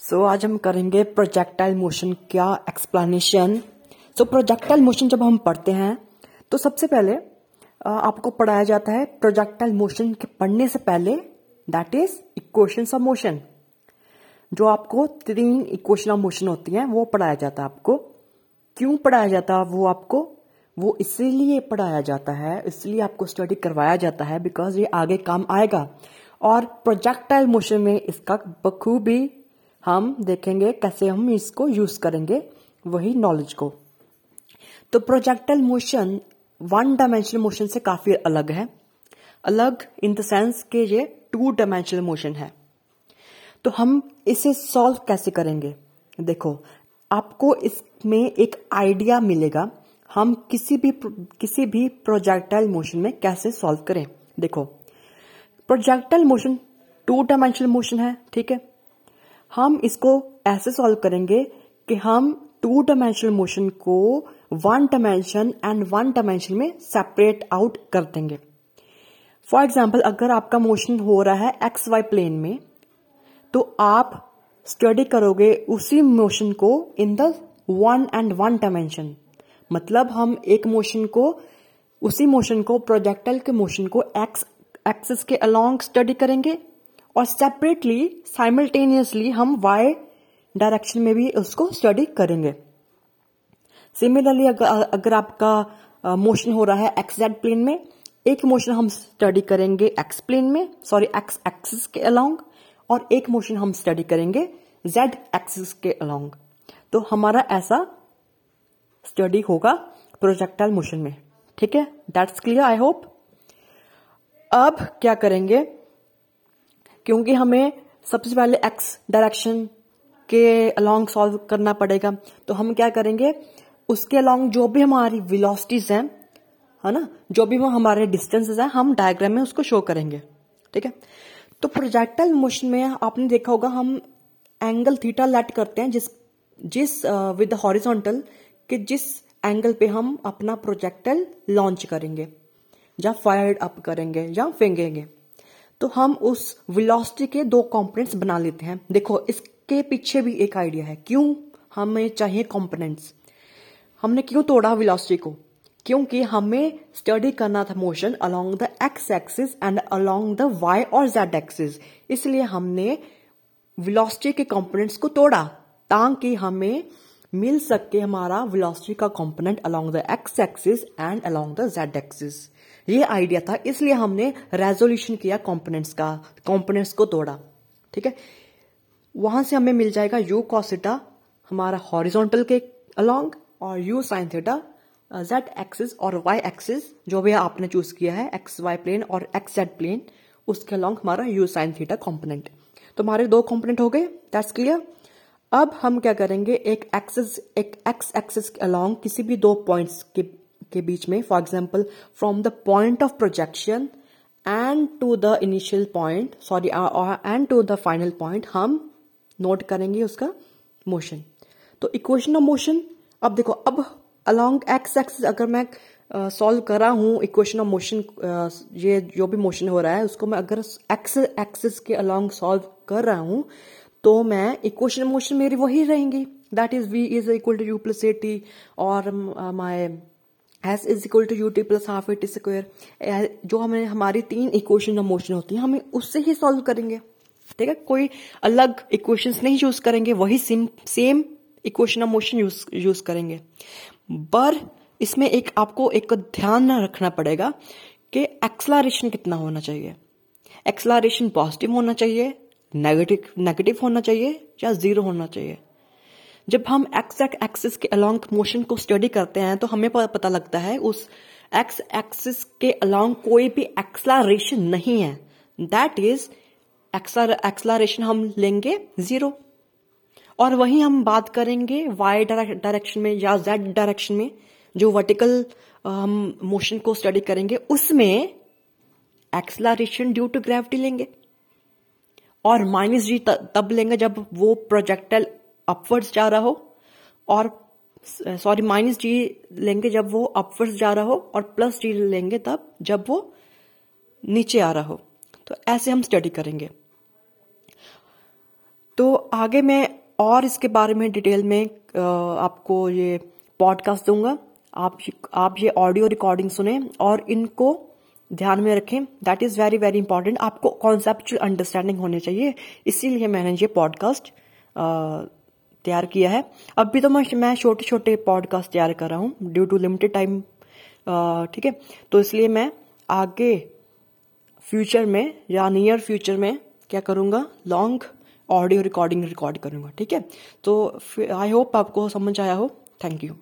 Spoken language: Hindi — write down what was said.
सो आज हम करेंगे प्रोजेक्टाइल मोशन क्या एक्सप्लेनेशन सो प्रोजेक्टाइल मोशन जब हम पढ़ते हैं तो सबसे पहले आपको पढ़ाया जाता है प्रोजेक्टाइल मोशन के पढ़ने से पहले that is equation of motion जो आपको तीन इक्वेशन ऑफ़ मोशन होती हैं, वो पढ़ाया जाता है आपको। क्यों पढ़ाया जाता है वो आपको? वो इसीलिए पढ़ाया जाता है, इसलिए आपको स्टडी करवाया जाता है बिकॉज़ ये आगे काम आएगा। और प्रोजेक्टाइल मोशन में इसका बखूबी हम देखेंगे कैसे हम इसको यूज़ करेंगे वही नॉलेज को। तो projectile motion one dimensional motion से काफ़ी अलग है। अलग इन द सेंस के ये टू डायमेंशनल मोशन है। तो हम इसे सॉल्व कैसे करेंगे? देखो, आपको इसमें एक आइडिया मिलेगा हम किसी भी किसी भी प्रोजेक्टाइल मोशन में कैसे सॉल्व करें। देखो projectile motion two dimensional motion है, ठीक है? हम इसको ऐसे सॉल्व करेंगे कि हम टू डायमेंशनल मोशन को one dimension and one dimension में सेपरेट आउट कर देंगे। फॉर एग्ज़ाम्पल अगर आपका मोशन हो रहा है एक्स वाई प्लेन में तो आप स्टडी करोगे उसी मोशन को in the one and one dimension मतलब हम एक मोशन को, उसी मोशन को प्रोजेक्टल के मोशन को एक्स एक्सिस के अलोंग स्टडी करेंगे और सेपरेटली साइमल्टेनियसली हम वाई डायरेक्शन में भी उसको स्टडी करेंगे। सिमिलरली अगर, अगर आपका मोशन हो रहा है एक्स जेड प्लेन में एक मोशन हम स्टडी करेंगे एक्स प्लेन में सॉरी एक्स एक्सिस के अलोंग और एक मोशन हम स्टडी करेंगे जेड एक्सिस के अलोंग तो हमारा ऐसा स्टडी होगा प्रोजेक्टाइल मोशन में। ठीक है? दैट्स क्लियर आई होप अब क्या करेंगे? क्योंकि हमें सबसे पहले एक्स डायरेक्शन के अलोंग सॉल्व करना पड़ेगा। तो हम क्या करेंगे? उसके अलोंग जो भी हमारी विलोसिटीज हैं, है ना? जो भी वो हमारे डिस्टेंसेस हैं, हम डायग्राम में उसको शो करेंगे। ठीक है? तो प्रोजेक्टाइल मोशन में आपने देखा होगा, हम एंगल थीटा लेट करते हैं, जिस जिस विद हॉरिजॉन्टल कि जिस एंगल पे हम अपना प्रोजेक्टाइल लॉन्च करेंगे, या फायर अप करेंगे, या फेंकेंगे। तो हम उस वेलोसिटी के दो कंपोनेंट्स बना लेते हैं। देखो, इसके पीछे भी एक आइडिया है। क्यों हमें चाहिए कंपोनेंट्स हमने क्यों तोड़ा वेलोसिटी को? क्योंकि हमें स्टडी करना था motion along the X axis and along the Y और जेड एक्सिस इसलिए हमने वेलोसिटी के कंपोनेंट्स को तोड़ा, ताकि हमें मिल सके हमारा वेलोसिटी का component along the X axis and along the Z axis ये आइडिया था, इसलिए हमने रेजोल्यूशन किया कंपोनेंट्स का कंपोनेंट्स को तोड़ा, ठीक है? वहाँ से हमें मिल जाएगा यू कॉसिटा हमारा हॉरिजॉन्टल के अलोंग और U sine theta Z axis और वाई एक्सिस जो भी आपने चूज़ किया है एक्स वाई प्लेन और एक्स जेड प्लेन उसके अलोंग हमारा यू साइन थीटा कॉम्पोनेंट तो हमारे दो कॉम्पोनेंट हो गए दैट्स क्लियर अब हम क्या करेंगे, एक एक्सिस एक एक्स एक्सिस के अलोंग किसी भी दो पॉइंट्स के के बीच में for example from the point of projection and to the initial point sorry and to the final point हम नोट करेंगे उसका मोशन तो इक्वेशन ऑफ़ मोशन अब देखो अब अलोंग एक्स एक्सिस अगर मैं सॉल्व uh, कर हूँ इक्वेशन ऑफ़ मोशन ये जो भी मोशन हो रहा है उसको मैं अगर एक्स एक्सिस के अलोंग सॉल्व कर रहा हूँ तो मैं इक्वेशन ऑफ़ मोशन मेरी वही रहेंगी. That is V is equal to U plus A T और my S is equal to U T plus half A T square जो हमें, हमारी तीन इक्वेशन ऑफ़ मोशन होती है, हमें उससे ही सॉल्व करेंगे। ठीक है? कोई अलग इक्वेशन नहीं यूज़ करेंगे, वही same same equation of motion use use करेंगे। पर इसमें एक, आपको एक ध्यान रखना पड़ेगा कि एक्सलारेशन कितना होना चाहिए। एक्सलारेशन पॉजिटिव होना चाहिए नेगेटिव नेगेटिव होना चाहिए या ज़ीरो होना चाहिए। जब हम एक्स एक्सिस के अलोंग मोशन को स्टडी करते हैं तो हमें पता लगता है उस एक्स एक्सिस के अलोंग कोई भी एक्सलारेशन नहीं है। दैट इज़ एक्सलारेशन हम लेंगे ज़ीरो और वहीं हम बात करेंगे वाई डायरेक्शन में या जेड डायरेक्शन में, जो वर्टिकल हम मोशन को स्टडी करेंगे, उसमें एक्सलारेशन ड्यू टू ग्रेविटी लेंगे। और माइनस जी तब लेंगे जब वो प्रोजेक्टाइल अपवर्ड्स जा रहा हो और सॉरी माइनस जी लेंगे जब वो अपवर्ड्स जा रहा हो और प्लस जी लेंगे तब जब वो नीचे आ रहा हो। तो ऐसे हम स्टडी करेंगे। तो आगे मैं और इसके बारे में डिटेल में आपको ये पॉडकास्ट दूँगा। आप आप ये ऑडियो रिकॉर्डिंग सुने और इनको ध्यान में रखें। That is very very important आपको कॉन्सेप्चुअल अंडरस्टैंडिंग होनी चाहिए। इसीलिए मैंने ये पॉडकास्ट तैयार किया है। अब भी तो मैं छोटे छोटे पॉडकास्ट तैयार कर रहा हूँ ड्यू टू लिमिटेड टाइम ठीक है? तो इसलिए मैं आगे फ्यूचर में, या नियर फ्यूचर में क्या करूँगा? लॉन्ग ऑडियो रिकॉर्डिंग रिकॉर्ड करूँगा, ठीक है? तो आई होप आपको समझ आया हो। Thank you